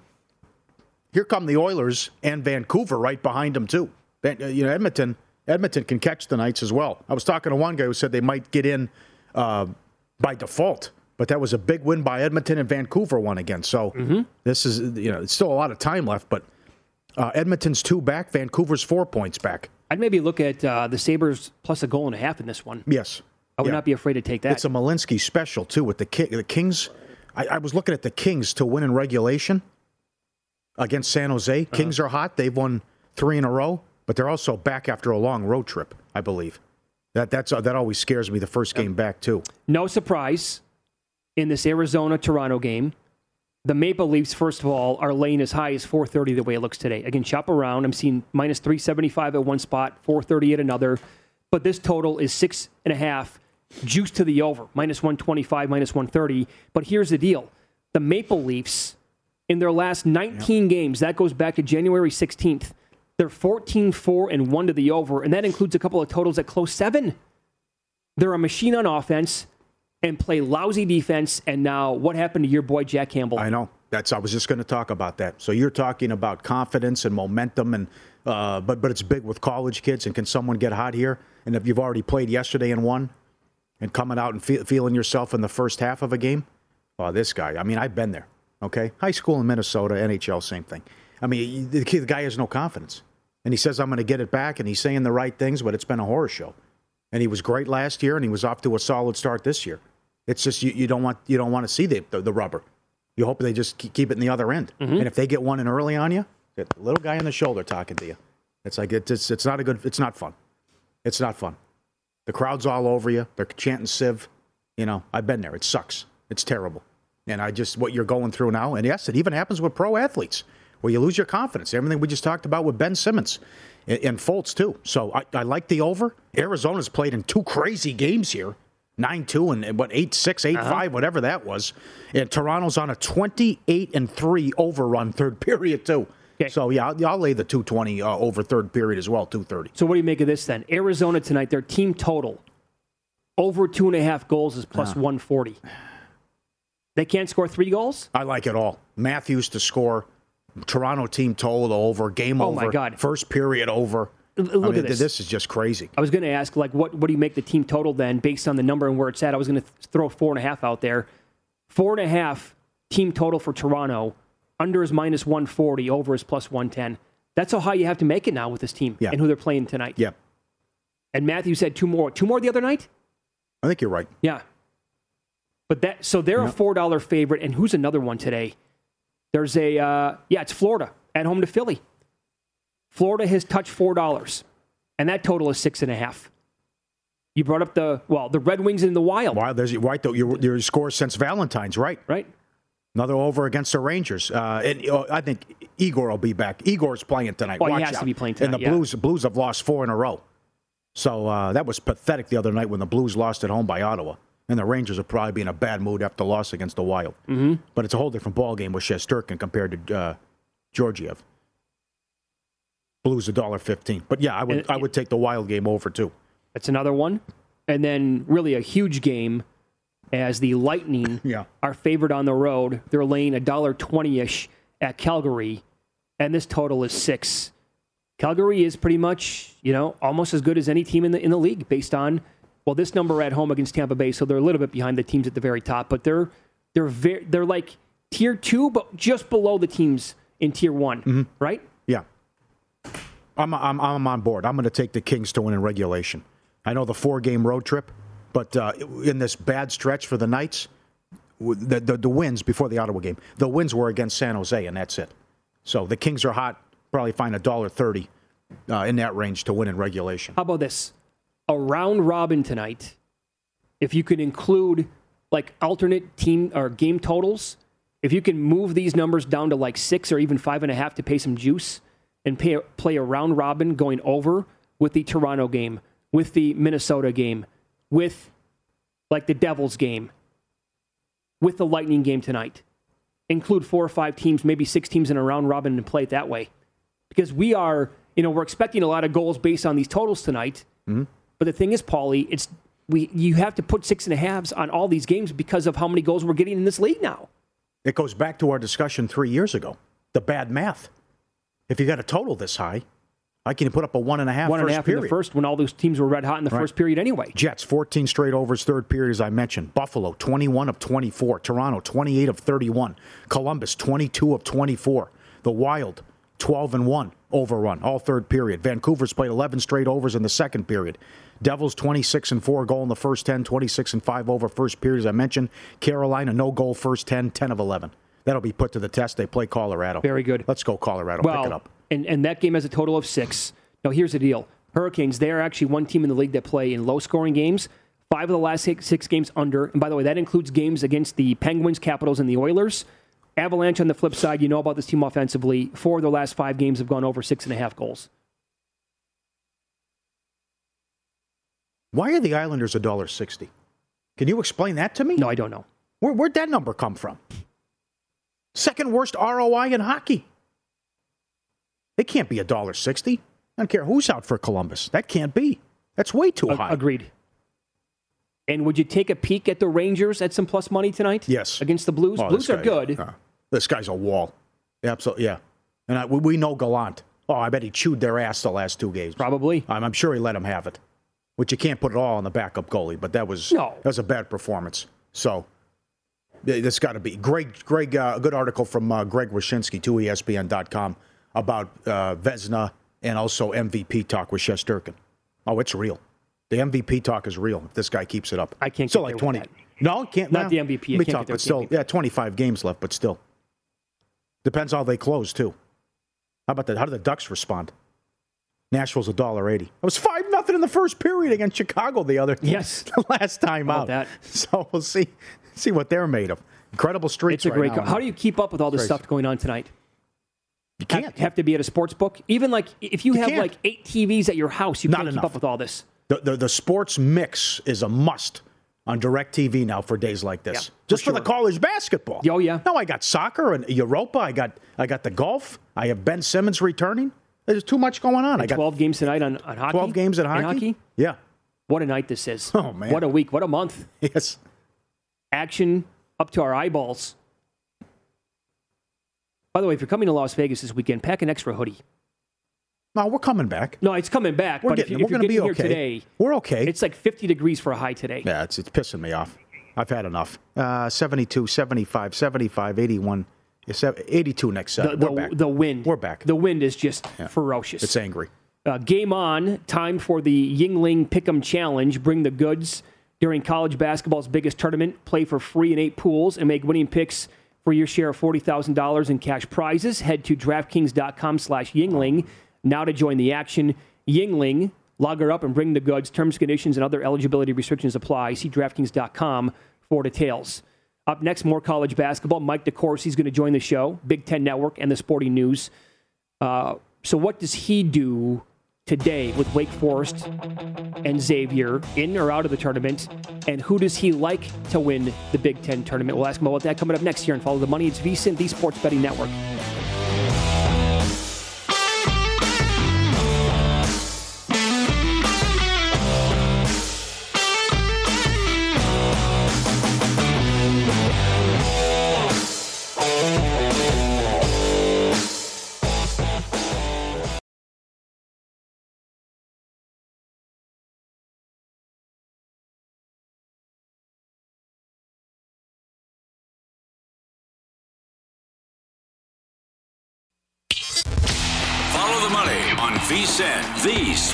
Speaker 6: here come the Oilers and Vancouver right behind them too. Uh, You know, Edmonton Edmonton can catch the Knights as well. I was talking to one guy who said they might get in uh, by default, but that was a big win by Edmonton and Vancouver won again. So
Speaker 7: Mm-hmm.
Speaker 6: this is you know it's still a lot of time left, but uh, Edmonton's two back, Vancouver's four points back.
Speaker 7: I'd maybe look at uh, the Sabres plus a goal and a half in this one.
Speaker 6: Yes,
Speaker 7: I would
Speaker 6: Yeah.
Speaker 7: not be afraid to take that.
Speaker 6: It's a Malinsky special too with the Ki- the Kings. I, I was looking at the Kings to win in regulation against San Jose.
Speaker 7: Uh-huh.
Speaker 6: Kings are hot. They've won three in a row, but they're also back after a long road trip. I believe that that's uh, that always scares me. The first game back too.
Speaker 7: No surprise in this Arizona Toronto game. The Maple Leafs, first of all, are laying as high as 430 the way it looks today. Again, shop around. I'm seeing minus 375 at one spot, 430 at another. But this total is six and a half, juice to the over, minus 125, minus 130. But here's the deal the Maple Leafs, in their last 19 games, that goes back to January 16th, they're 14 4 and 1 to the over, and that includes a couple of totals at close seven. They're a machine on offense and play lousy defense. And now, what happened to your boy Jack Campbell?
Speaker 6: I know. That's I was just going to talk about that. So you're talking about confidence and momentum, and uh, but but it's big with college kids. And can someone get hot here? And if you've already played yesterday and won, and coming out and fe- feeling yourself in the first half of a game, oh, this guy. I mean, I've been there. Okay, high school in Minnesota, NHL, same thing. I mean, the, the guy has no confidence, and he says I'm going to get it back, and he's saying the right things, but it's been a horror show. And he was great last year, and he was off to a solid start this year. It's just you, you don't want you don't want to see the, the, the rubber. You hope they just keep it in the other end.
Speaker 7: Mm-hmm.
Speaker 6: And if they get one in early on you, the little guy on the shoulder talking to you. It's like it's, it's it's not a good. It's not fun. It's not fun. The crowd's all over you. They're chanting Civ. You know, I've been there. It sucks. It's terrible. And I just what you're going through now. And yes, it even happens with pro athletes where you lose your confidence. Everything we just talked about with Ben Simmons and, and Fultz too. So I, I like the over. Arizona's played in two crazy games here. Nine two and what eight six eight
Speaker 7: Uh-huh.
Speaker 6: five whatever that was, and Toronto's on a twenty eight and three overrun third period too. So yeah, I'll, I'll lay the two twenty uh, over third period as well, two thirty.
Speaker 7: So, what do you make of this then? Arizona tonight, their team total over two and a half goals is plus 140. They can't score three goals?
Speaker 6: I like it all. Matthews to score, Toronto team total over, game
Speaker 7: Oh,
Speaker 6: over,
Speaker 7: my God.
Speaker 6: first period over.
Speaker 7: L-
Speaker 6: I
Speaker 7: look
Speaker 6: mean,
Speaker 7: at this.
Speaker 6: This is just crazy.
Speaker 7: I was going to ask, like, what, what do you make the team total then based on the number and where it's at? I was going to th- throw four and a half out there. Four and a half team total for Toronto. Under is minus 140, over is plus 110. That's how high you have to make it now with this team
Speaker 6: Yeah.
Speaker 7: and who they're playing tonight.
Speaker 6: Yep.
Speaker 7: And Matthew said two more. Two more the other night?
Speaker 6: I think you're right.
Speaker 7: Yeah. But that so they're a four dollar favorite, and who's another one today? There's a uh, yeah, it's Florida at home to Philly. Florida has touched four dollars, and that total is six and a half. You brought up the well, the Red Wings in the Wild,
Speaker 6: Wow, there's right though. Your your score since Valentine's, right?
Speaker 7: right?
Speaker 6: Another over against the Rangers. Uh, and uh, I think Igor will be back. Igor's playing tonight.
Speaker 7: Oh, he
Speaker 6: Watch
Speaker 7: has to be playing tonight.
Speaker 6: And the
Speaker 7: yeah.
Speaker 6: Blues, Blues have lost four in a row. So uh, that was pathetic the other night when the Blues lost at home by Ottawa. And the Rangers will probably be in a bad mood after the loss against the Wild.
Speaker 7: Mm-hmm.
Speaker 6: But it's a whole different ball game with Shesterkin compared to uh, Georgiev. Blues a dollar fifteen. But yeah, I would
Speaker 7: And-
Speaker 6: I would take the Wild game over too.
Speaker 7: That's another one, and then really a huge game as the Lightning (laughs)
Speaker 6: Yeah.
Speaker 7: are favored on the road. They're laying a dollar twenty ish at Calgary, and this total is six. Calgary is pretty much, you know, almost as good as any team in the in the league based on well, this number at home against Tampa Bay, so they're a little bit behind the teams at the very top, but they're they're very they're like tier two, but just below the teams in tier one, mm-hmm.
Speaker 6: right? I'm, I'm, I'm on board. I'm going to take the Kings to win in regulation. I know the four game road trip, but uh, in this bad stretch for the Knights, the, the, the wins before the Ottawa game, the wins were against San Jose, and that's it. So the Kings are hot. Probably find a dollar thirty uh, in that range to win in regulation.
Speaker 7: How about this? A round robin tonight. If you could include like alternate team or game totals, if you can move these numbers down to like six or even five and a half to pay some juice and pay, play a round robin going over with the Toronto game, with the Minnesota game, with like the Devils game, with the Lightning game tonight. Include four or five teams, maybe six teams in a round robin and play it that way. Because we are, you know, we're expecting a lot of goals based on these totals tonight. Mm-hmm. But the thing is, Pauly, it's we you have to put six and a halves on all these games because of how many goals we're getting in this league now.
Speaker 6: It goes back to our discussion three years ago. The bad math. If you got a total this high, I can put up a one and a half
Speaker 7: One and a
Speaker 6: first
Speaker 7: half in the first when all those teams were red hot in the
Speaker 6: Right.
Speaker 7: first period anyway.
Speaker 6: Jets, 14 straight overs, third period, as I mentioned. Buffalo, 21 of 24. Toronto, 28 of 31. Columbus, 22 of 24. The Wild, 12 and 1 overrun, all third period. Vancouver's played 11 straight overs in the second period. Devils, 26 and 4 goal in the first 10, 26 and 5 over first period, as I mentioned. Carolina, no goal first 10, 10 of 11. That'll be put to the test. They play Colorado.
Speaker 7: Very good.
Speaker 6: Let's go, Colorado. Pick it up.
Speaker 7: and and that game has a total of six. Now here's the deal: Hurricanes. They are actually one team in the league that play in low scoring games. Five of the last six, six games under. And by the way, that includes games against the Penguins, Capitals, and the Oilers. Avalanche on the flip side, you know about this team offensively. Four of their last five games have gone over six and a half goals.
Speaker 6: Why are the Islanders $1.60? Can you explain that to me?
Speaker 7: No, I don't know.
Speaker 6: Where, where'd that number come from? Second worst ROI in hockey. It can't be a dollar sixty. I don't care who's out for Columbus. That can't be. That's way too high.
Speaker 7: Agreed. And would you take a peek at the Rangers at some plus money tonight?
Speaker 6: Yes.
Speaker 7: Against the Blues?
Speaker 6: Oh,
Speaker 7: Blues
Speaker 6: this
Speaker 7: are good.
Speaker 6: uh, this guy's a wall. Absolutely, yeah. And I, we, know Gallant. Oh, I bet he chewed their ass the last two games.
Speaker 7: Probably.
Speaker 6: I'm, I'm sure he let him have it. Which you can't put it all on the backup goalie, but that was
Speaker 7: No.
Speaker 6: that was a bad performance. So that's got to be Greg. Greg, uh, a good article from uh, Greg Wyshynski to ESPN.com about uh, Vezina and also MVP talk with Shesterkin. Oh, it's real. The MVP talk is real. If this guy keeps it up,
Speaker 7: I can't
Speaker 6: Still like twenty. No, can't.
Speaker 7: Not
Speaker 6: well,
Speaker 7: the MVP.
Speaker 6: Let me talk, but still,
Speaker 7: MVP.
Speaker 6: yeah, twenty-five games left, but still depends how they close too. How about that? How do the Ducks respond? Nashville's a dollar eighty. It was five nothing in the first period against Chicago the other
Speaker 7: Yes.
Speaker 6: the (laughs) last time out.
Speaker 7: that? (laughs)
Speaker 6: So we'll see see what they're made of. Incredible streaks.
Speaker 7: It's a
Speaker 6: right
Speaker 7: great.
Speaker 6: now.
Speaker 7: How do you keep up with all this stuff going on tonight?
Speaker 6: You can't.
Speaker 7: have to be at a sports book. Even like if you,
Speaker 6: You
Speaker 7: have
Speaker 6: can't.
Speaker 7: like eight TVs at your house, you
Speaker 6: Not
Speaker 7: can't keep up with all this.
Speaker 6: The, the the sports mix is a must on DirecTV now for days like this.
Speaker 7: Yeah,
Speaker 6: Just
Speaker 7: for
Speaker 6: for, the college basketball.
Speaker 7: Oh, yeah.
Speaker 6: No, I got soccer and Europa. I got I got the golf. I have Ben Simmons returning. There's too much going on. I got
Speaker 7: Twelve games tonight on, on hockey.
Speaker 6: 12 games in hockey. Yeah.
Speaker 7: What a night this is.
Speaker 6: Oh, man.
Speaker 7: What a week. What a month. (laughs)
Speaker 6: Yes.
Speaker 7: Action up to our eyeballs. By the way, if you're coming to Las Vegas this weekend, pack an extra hoodie.
Speaker 6: No, we're coming back.
Speaker 7: No, it's coming back.
Speaker 6: We're
Speaker 7: but
Speaker 6: getting-
Speaker 7: if, you,
Speaker 6: we're
Speaker 7: if you're
Speaker 6: gonna be
Speaker 7: here
Speaker 6: okay.
Speaker 7: today,
Speaker 6: We're okay.
Speaker 7: it's like 50 degrees for a high today.
Speaker 6: Yeah, it's, it's pissing me off. I've had enough. Uh, 72, 75, 75, 81, 82 next
Speaker 7: The,
Speaker 6: set.
Speaker 7: the,
Speaker 6: We're back.
Speaker 7: the wind.
Speaker 6: We're back.
Speaker 7: The wind is just
Speaker 6: Yeah.
Speaker 7: ferocious.
Speaker 6: It's angry.
Speaker 7: Uh, game on. Time for the Yuengling Pick'em Challenge. Bring the goods during college basketball's biggest tournament. Play for free in eight pools and make winning picks for your share of $40,000 in cash prizes. Head to DraftKings.com slash Yuengling now to join the action. Yuengling, log her up and bring the goods. Terms, conditions, and other eligibility restrictions apply. See DraftKings.com for details. Up next, more college basketball. Mike DeCourcy is going to join the show, Big Ten Network and the Sporting News. Uh, so, what does he do today with Wake Forest and Xavier in or out of the tournament? And who does he like to win the Big Ten tournament? We'll ask him about that coming up next year and follow the money. It's VSIN, the Sports Betting Network.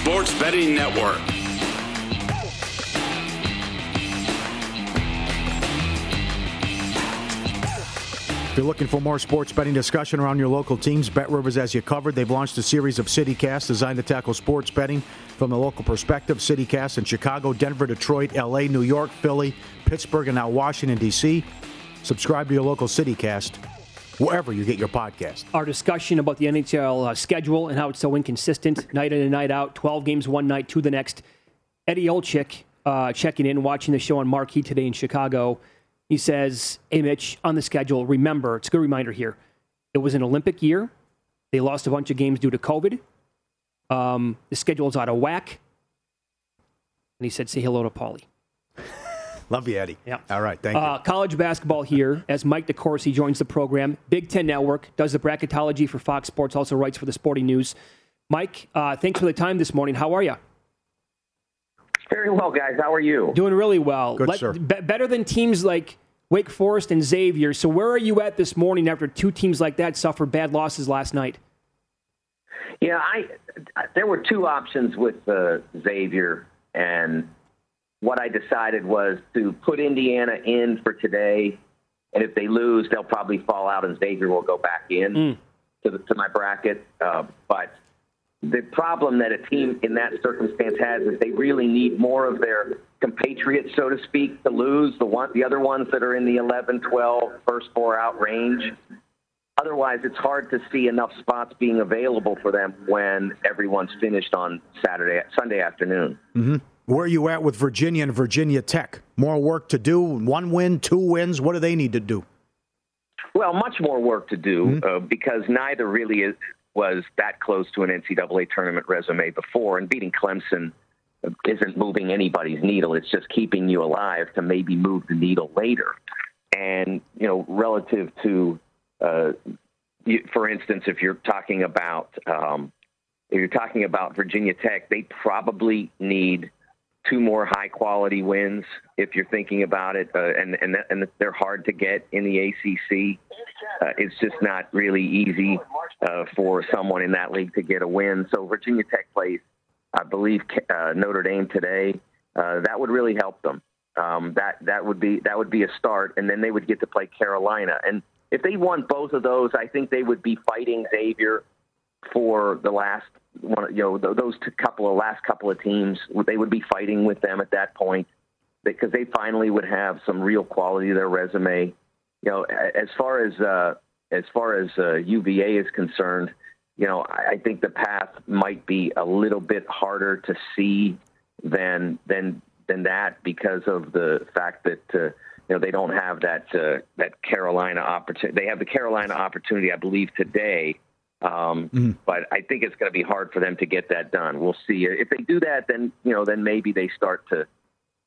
Speaker 5: Sports Betting Network.
Speaker 6: If you're looking for more sports betting discussion around your local teams, Bet Rivers has you covered. They've launched a series of CityCasts designed to tackle sports betting from the local perspective. CityCast in Chicago, Denver, Detroit, LA, New York, Philly, Pittsburgh, and now Washington, D.C. Subscribe to your local CityCast wherever you get your podcast.
Speaker 7: Our discussion about the NHL uh, schedule and how it's so inconsistent, night in and night out, 12 games one night to the next. Eddie Olczyk uh, checking in, watching the show on Marquee today in Chicago. He says, Hey, Mitch, on the schedule, remember, it's a good reminder here. It was an Olympic year. They lost a bunch of games due to COVID. Um, the schedule's out of whack. And he said, Say hello to Pauly.
Speaker 6: Love you, Eddie.
Speaker 7: Yeah.
Speaker 6: All right. Thank you.
Speaker 7: Uh, college basketball here as Mike DeCourcy joins the program. Big Ten Network does the bracketology for Fox Sports, also writes for the Sporting News. Mike, uh, thanks for the time this morning. How are you?
Speaker 4: Very well, guys. How are you?
Speaker 7: Doing really well.
Speaker 6: Good, sir.
Speaker 7: be- better than teams like Wake Forest and Xavier. So, where are you at this morning after two teams like that suffered bad losses last night?
Speaker 4: Yeah, I there were two options with uh, Xavier, and what I decided was to put Indiana in for today, and if they lose, they'll probably fall out, and Xavier will go back in
Speaker 7: Mm.
Speaker 4: to, the, to my bracket. Uh, but the problem that a team in that circumstance has is they really need more of their compatriots, so to speak, to lose. The one, the other ones that are in the 11, 12, first four out range. Otherwise, it's hard to see enough spots being available for them when everyone's finished on Saturday, Sunday afternoon.
Speaker 6: hmm Where are you at with Virginia and Virginia Tech? More work to do? One win, two wins? What do they need to do?
Speaker 4: Well, much more work to do uh, because neither really is, was that close to an NCAA tournament resume before, and beating Clemson isn't moving anybody's needle. It's just keeping you alive to maybe move the needle later. And you know, relative to, uh, you, for instance, if you're talking about um, if you're talking about Virginia Tech, they probably need two more high quality wins if you're thinking about it, uh, and and and they're hard to get in the ACC. Uh, it's just not really easy uh, for someone in that league to get a win. So Virginia Tech plays, I believe, uh, Notre Dame today. Uh, that would really help them. Um, that that would be that would be a start, and then they would get to play Carolina. And if they won both of those, I think they would be fighting Xavier for the last one. You know, those two couple of last couple of teams, they would be fighting with them at that point because they finally would have some real quality to their resume. You know, as far as uh, as far as uh, UVA is concerned, you know, I, I think the path might be a little bit harder to see than than than that because of the fact that uh, you know they don't have that uh, that Carolina opportunity. They have the Carolina opportunity, I believe, today. Um, But I think it's going to be hard for them to get that done. We'll see. If they do that, then you know, then maybe they start to,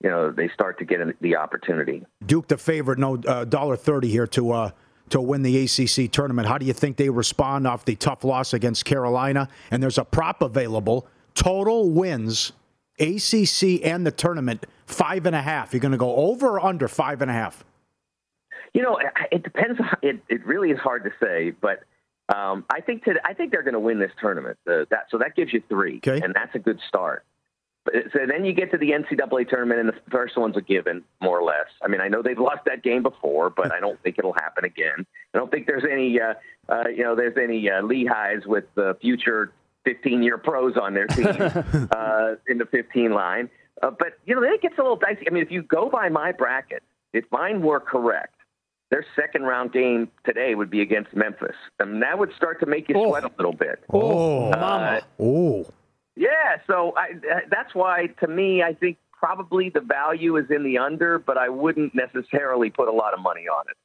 Speaker 4: you know, they start to get the opportunity.
Speaker 6: Duke the favorite, no uh, dollar thirty here to uh, to win the ACC tournament. How do you think they respond off the tough loss against Carolina? And there's a prop available: total wins, ACC and the tournament, five and a half. You're going to go over or under five and a half?
Speaker 4: You know, it depends. It it really is hard to say, but Um, I think to, I think they're going to win this tournament. Uh, that so that gives you three,
Speaker 6: okay.
Speaker 4: and that's a good start. But, so then you get to the NCAA tournament, and the first one's a given, more or less. I mean, I know they've lost that game before, but I don't think it'll happen again. I don't think there's any, uh, uh, you know, there's any uh, Lehighs with the future 15-year pros on their team (laughs) uh, in the 15 line. Uh, but you know, it gets a little dicey. I mean, if you go by my bracket, if mine were correct, their second round game today would be against Memphis, and that would start to make you sweat a little bit.
Speaker 6: Oh,
Speaker 4: Uh,
Speaker 6: oh.
Speaker 4: yeah, so I, that's why, to me, I think probably the value is in the under, but I wouldn't necessarily put a lot of money on it.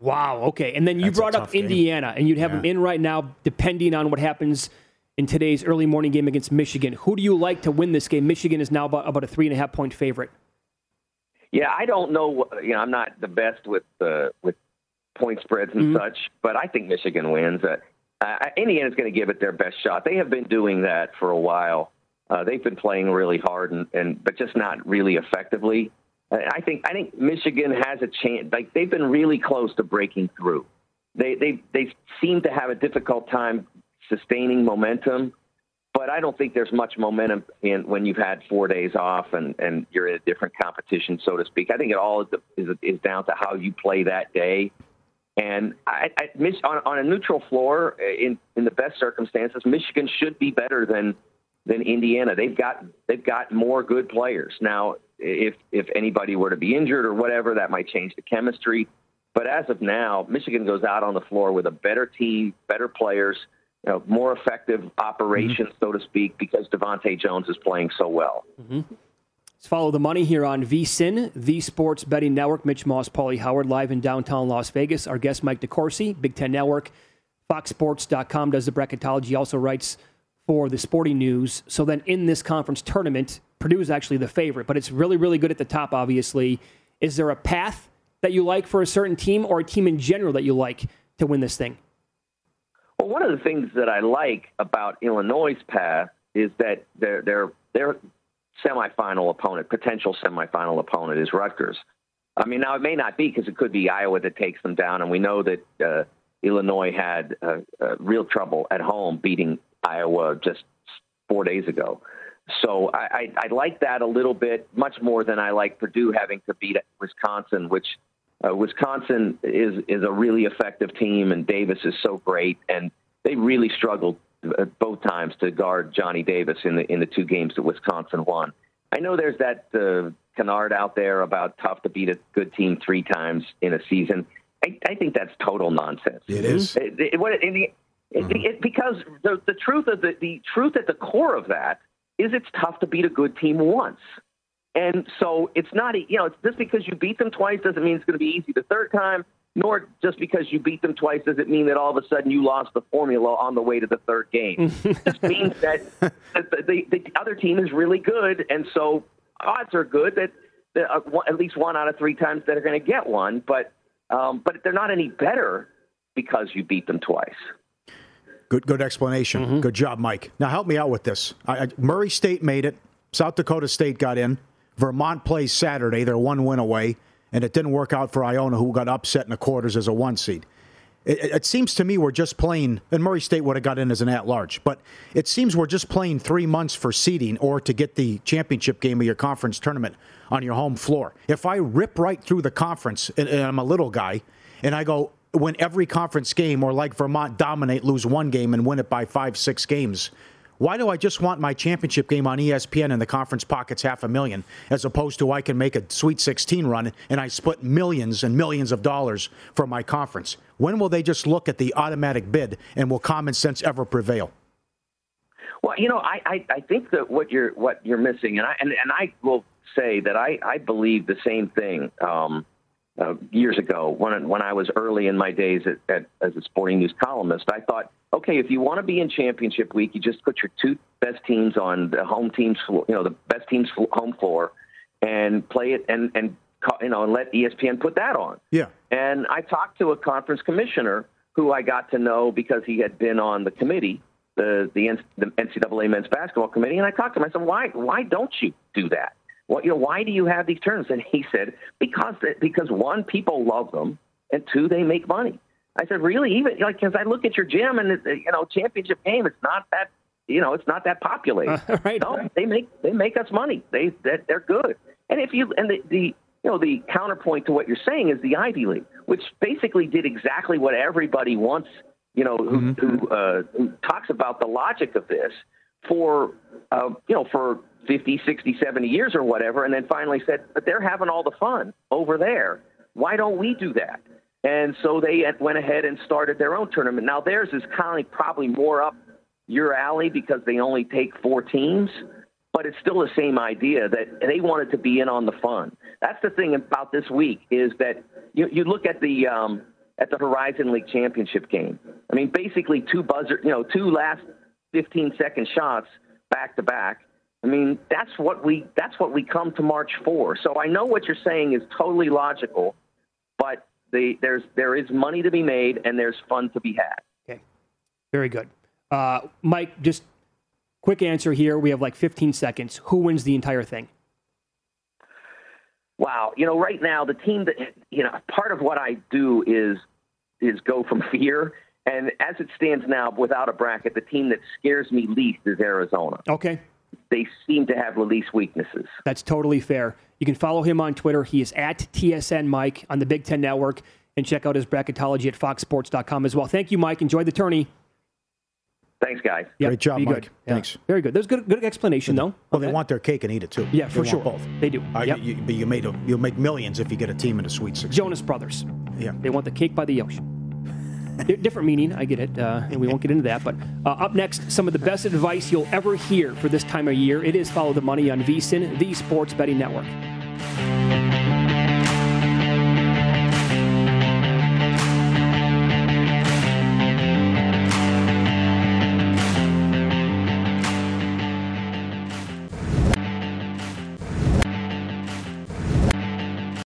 Speaker 7: Wow. Okay. And then you
Speaker 4: That's
Speaker 7: brought up
Speaker 4: tough game.
Speaker 7: Indiana, and you'd have them in right now, depending on what happens in today's early morning game against Michigan. Who do you like to win this game? Michigan is now about, about a three and a half point favorite.
Speaker 4: Yeah, I don't know. You know, I'm not the best with uh, with point spreads and such, but I think Michigan wins. Uh, uh, Indiana's going to give it their best shot. They have been doing that for a while. Uh, they've been playing really hard, and, and but just not really effectively. I think I think Michigan has a chance. Like they've been really close to breaking through. They they they seem to have a difficult time sustaining momentum, but I don't think there's much momentum in when you've had four days off and and you're in a different competition, so to speak. I think it all is is, is down to how you play that day. And I, I Mich- on, on a neutral floor, uh, in in the best circumstances, Michigan should be better than than Indiana. They've got they've got more good players now. If if anybody were to be injured or whatever, that might change the chemistry. But as of now, Michigan goes out on the floor with a better team, better players, you know, more effective operations, so to speak, because DeVante' Jones is playing so well. Mm-hmm.
Speaker 7: Let's follow the money here on VSIN, the Sports Betting Network. Mitch Moss, Pauly Howard, live in downtown Las Vegas. Our guest, Mike DeCourcy, Big Ten Network. FoxSports.com does the bracketology. Also writes for the Sporting News. So then in this conference tournament, Purdue is actually the favorite, but it's really, really good at the top, obviously. Is there a path that you like for a certain team or a team in general that you like to win this thing?
Speaker 4: Well, one of the things that I like about Illinois' path is that their their their semifinal opponent, potential semifinal opponent, is Rutgers. I mean, now it may not be because it could be Iowa that takes them down, and we know that uh, Illinois had uh, uh, real trouble at home beating Iowa just four days ago. So I, I, I like that a little bit, much more than I like Purdue having to beat Wisconsin, which uh, Wisconsin is is a really effective team, and Davis is so great, and they really struggled uh, both times to guard Johnny Davis in the in the two games that Wisconsin won. I know there's that uh, canard out there about tough to beat a good team three times in a season. I, I think that's total nonsense.
Speaker 6: It is.
Speaker 4: It, it, what- in the, it, it, because the the truth of the the truth at the core of that is it's tough to beat a good team once. And so it's not, you know, it's just because you beat them twice doesn't mean it's going to be easy the third time, nor just because you beat them twice does it mean that all of a sudden you lost the formula on the way to the third game. (laughs) it just means that, that the, the, the other team is really good, and so odds are good that, that uh, one- at least one out of three times that are going to get one, but um, but they're not any better because you beat them twice.
Speaker 6: Good, good explanation. Good job, Mike. Now help me out with this. I, I, Murray State made it. South Dakota State got in. Vermont plays Saturday. They're one win away, and it didn't work out for Iona, who got upset in the quarters as a one seed. It, it- seems to me we're just playing, and Murray State would have got in as an at large, but it seems we're just playing three months for seeding or to get the championship game of your conference tournament on your home floor. If I rip right through the conference, and, and I'm a little guy, and I go win every conference game, or like Vermont dominate, lose one game, and win it by five, six games. Why do I just want my championship game on ESPN and the conference pockets half a million, as opposed to I can make a Sweet 16 run and I split millions and millions of dollars for my conference? When will they just look at the automatic bid and will common sense ever prevail?
Speaker 4: Well, you know, I, I, I think that what you're what you're missing, and I and, and I will say that I, I believe the same thing um, uh, years ago when when I was early in my days at, at, as a sporting news columnist. I thought, okay, if you want to be in championship week, you just put your two best teams on the home team's you know the best team's home floor and play it and and you know and let ESPN put that on.
Speaker 6: Yeah.
Speaker 4: And I talked to a conference commissioner who I got to know because he had been on the committee, the the, the NCAA men's basketball committee. And I talked to him. I said, "Why why don't you do that? Well, you know, why do you have these terms? And he said, "Because because one, people love them, and two, they make money." I said, really? Even like, because I look at your gym and you know, championship game, it's not that, you know, it's not that populated.
Speaker 7: Uh, (laughs) right.
Speaker 4: No, they make they make us money. They that they're good. And if you and the, the you know the counterpoint to what you're saying is the Ivy League, which basically did exactly what everybody wants. You know, who,
Speaker 6: Mm-hmm.
Speaker 4: who, uh, who talks about the logic of this for uh, you know for 50, 60, 70 years or whatever, and then finally said, but they're having all the fun over there. Why don't we do that? And so they went ahead and started their own tournament. Now theirs is kind of probably more up your alley because they only take four teams, but it's still the same idea that they wanted to be in on the fun. That's the thing about this week is that you, you look at the um, at the Horizon League championship game. I mean, basically two buzzer, you know, two last 15 second shots back to back. I mean, that's what we that's what we come to March for. So I know what you're saying is totally logical, but the, there's there is money to be made and there's fun to be had.
Speaker 7: Okay, very good. Uh, Mike, just quick answer here. We have like 15 seconds. Who wins the entire thing?
Speaker 4: Wow, you know, right now the team that you know, part of what I do is is go from (laughs) fear. And as it stands now, without a bracket, the team that scares me least is Arizona.
Speaker 7: Okay.
Speaker 4: They seem to have the least weaknesses.
Speaker 7: That's totally fair. You can follow him on Twitter. He is at TSN Mike on the Big Ten Network and check out his bracketology at foxsports.com as well. Thank you, Mike. Enjoy the tourney.
Speaker 4: Thanks, guys.
Speaker 7: Yep,
Speaker 6: Great job,
Speaker 7: be
Speaker 6: Mike.
Speaker 7: good. Yeah.
Speaker 6: Thanks.
Speaker 7: Very good. There's good good explanation though.
Speaker 6: Well, they want their cake and eat it too.
Speaker 7: Yeah,
Speaker 6: They
Speaker 7: for
Speaker 6: want
Speaker 7: sure.
Speaker 6: Both.
Speaker 7: They do.
Speaker 6: Uh,
Speaker 7: Yep.
Speaker 6: you, you- but you made a, you'll make millions if you get a team in the Sweet 16.
Speaker 7: Jonas Brothers.
Speaker 6: Yeah.
Speaker 7: They want the cake by the ocean. Di- Different meaning, I get it, uh, and we won't get into that. But uh, up next, some of the best advice you'll ever hear for this time of year. It is Follow the Money on VSIN, the Sports Betting Network.